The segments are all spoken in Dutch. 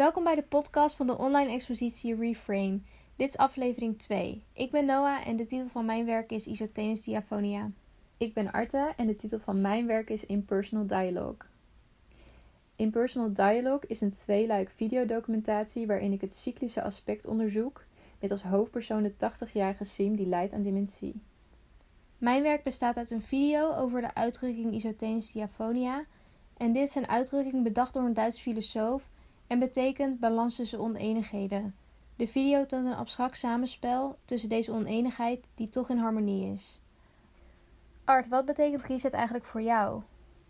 Welkom bij de podcast van de online expositie Reframe. Dit is aflevering 2. Ik ben Noah en de titel van mijn werk is Isotenis Diaphonia. Ik ben Arta en de titel van mijn werk is Impersonal Dialogue. Impersonal Dialogue is een tweeluik videodocumentatie waarin ik het cyclische aspect onderzoek met als hoofdpersoon de 80-jarige Sim die lijdt aan dementie. Mijn werk bestaat uit een video over de uitdrukking Isotenis Diaphonia en dit is een uitdrukking bedacht door een Duits filosoof en betekent balans tussen oneenigheden. De video toont een abstract samenspel tussen deze oneenigheid die toch in harmonie is. Art, wat betekent reset eigenlijk voor jou?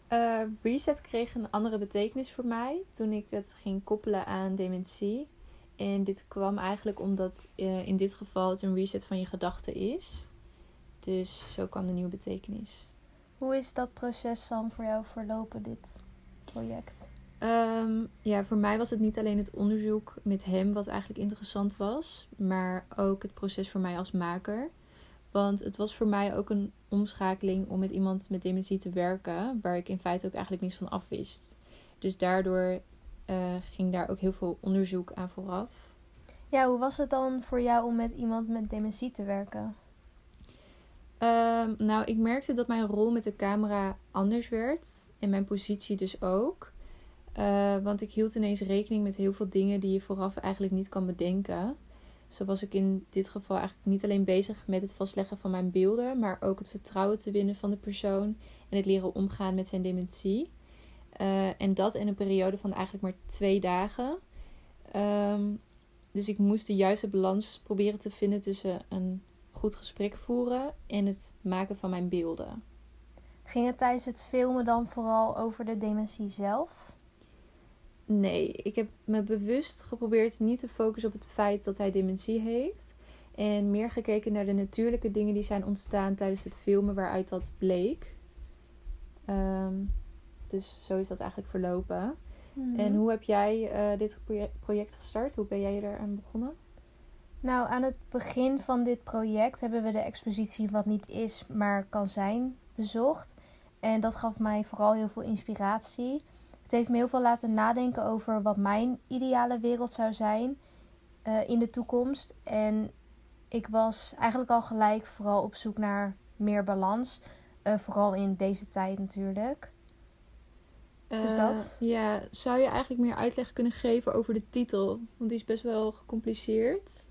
Uh, reset kreeg een andere betekenis voor mij toen ik het ging koppelen aan dementie. En dit kwam eigenlijk omdat uh, in dit geval het een reset van je gedachten is. Dus zo kwam de nieuwe betekenis. Hoe is dat proces dan voor jou verlopen, dit project? Um, ja, voor mij was het niet alleen het onderzoek met hem wat eigenlijk interessant was, maar ook het proces voor mij als maker. Want het was voor mij ook een omschakeling om met iemand met dementie te werken, waar ik in feite ook eigenlijk niets van afwist. Dus daardoor uh, ging daar ook heel veel onderzoek aan vooraf. Ja, hoe was het dan voor jou om met iemand met dementie te werken? Um, nou, ik merkte dat mijn rol met de camera anders werd en mijn positie dus ook. Uh, want ik hield ineens rekening met heel veel dingen die je vooraf eigenlijk niet kan bedenken. Zo was ik in dit geval eigenlijk niet alleen bezig met het vastleggen van mijn beelden, maar ook het vertrouwen te winnen van de persoon en het leren omgaan met zijn dementie. Uh, en dat in een periode van eigenlijk maar twee dagen. Um, dus ik moest de juiste balans proberen te vinden tussen een goed gesprek voeren en het maken van mijn beelden. Ging het tijdens het filmen dan vooral over de dementie zelf? Nee, ik heb me bewust geprobeerd niet te focussen op het feit dat hij dementie heeft. En meer gekeken naar de natuurlijke dingen die zijn ontstaan tijdens het filmen waaruit dat bleek. Um, dus zo is dat eigenlijk verlopen. Mm. En hoe heb jij uh, dit project gestart? Hoe ben jij eraan begonnen? Nou, aan het begin van dit project hebben we de expositie Wat niet is, maar kan zijn bezocht. En dat gaf mij vooral heel veel inspiratie. Het heeft me heel veel laten nadenken over wat mijn ideale wereld zou zijn uh, in de toekomst. En ik was eigenlijk al gelijk vooral op zoek naar meer balans. Uh, vooral in deze tijd natuurlijk. Dus dat? Uh, ja, zou je eigenlijk meer uitleg kunnen geven over de titel? Want die is best wel gecompliceerd.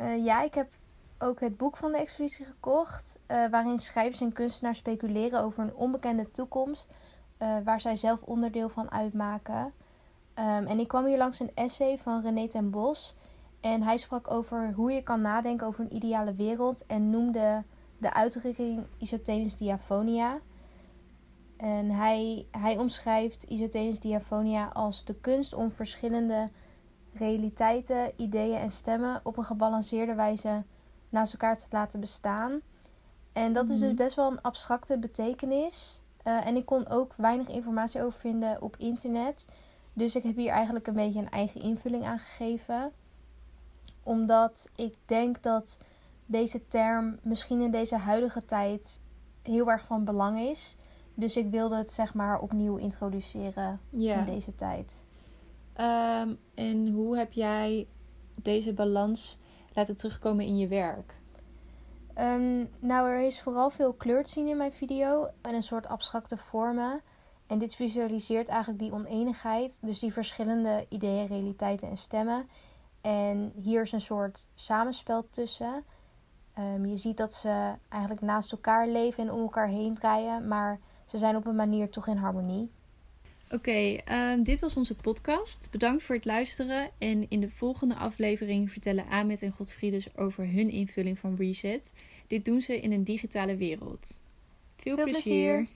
Uh, ja, ik heb ook het boek van de expositie gekocht, waarin schrijvers en kunstenaars speculeren over een onbekende toekomst, uh, waar zij zelf onderdeel van uitmaken. Um, en ik kwam hier langs een essay van René ten Bos. En hij sprak over hoe je kan nadenken over een ideale wereld en noemde de uitdrukking isotenis diaphonia. En hij, hij omschrijft isotenis diaphonia als de kunst om verschillende realiteiten, ideeën en stemmen op een gebalanceerde wijze naast elkaar te laten bestaan. En dat is dus mhm. best wel een abstracte betekenis. Uh, en ik kon ook weinig informatie over vinden op internet. Dus ik heb hier eigenlijk een beetje een eigen invulling aan gegeven. Omdat ik denk dat deze term misschien in deze huidige tijd heel erg van belang is. Dus ik wilde het zeg maar opnieuw introduceren yeah. in deze tijd. Um, en hoe heb jij deze balans laten terugkomen in je werk? Um, nou, er is vooral veel kleur te zien in mijn video en een soort abstracte vormen. En dit visualiseert eigenlijk die oneenigheid, dus die verschillende ideeën, realiteiten en stemmen. En hier is een soort samenspel tussen. Um, je ziet dat ze eigenlijk naast elkaar leven en om elkaar heen draaien, maar ze zijn op een manier toch in harmonie. Oké, okay, uh, dit was onze podcast. Bedankt voor het luisteren. En in de volgende aflevering vertellen Ahmed en Godfriedus over hun invulling van Reset. Dit doen ze in een digitale wereld. Veel, Veel plezier. plezier.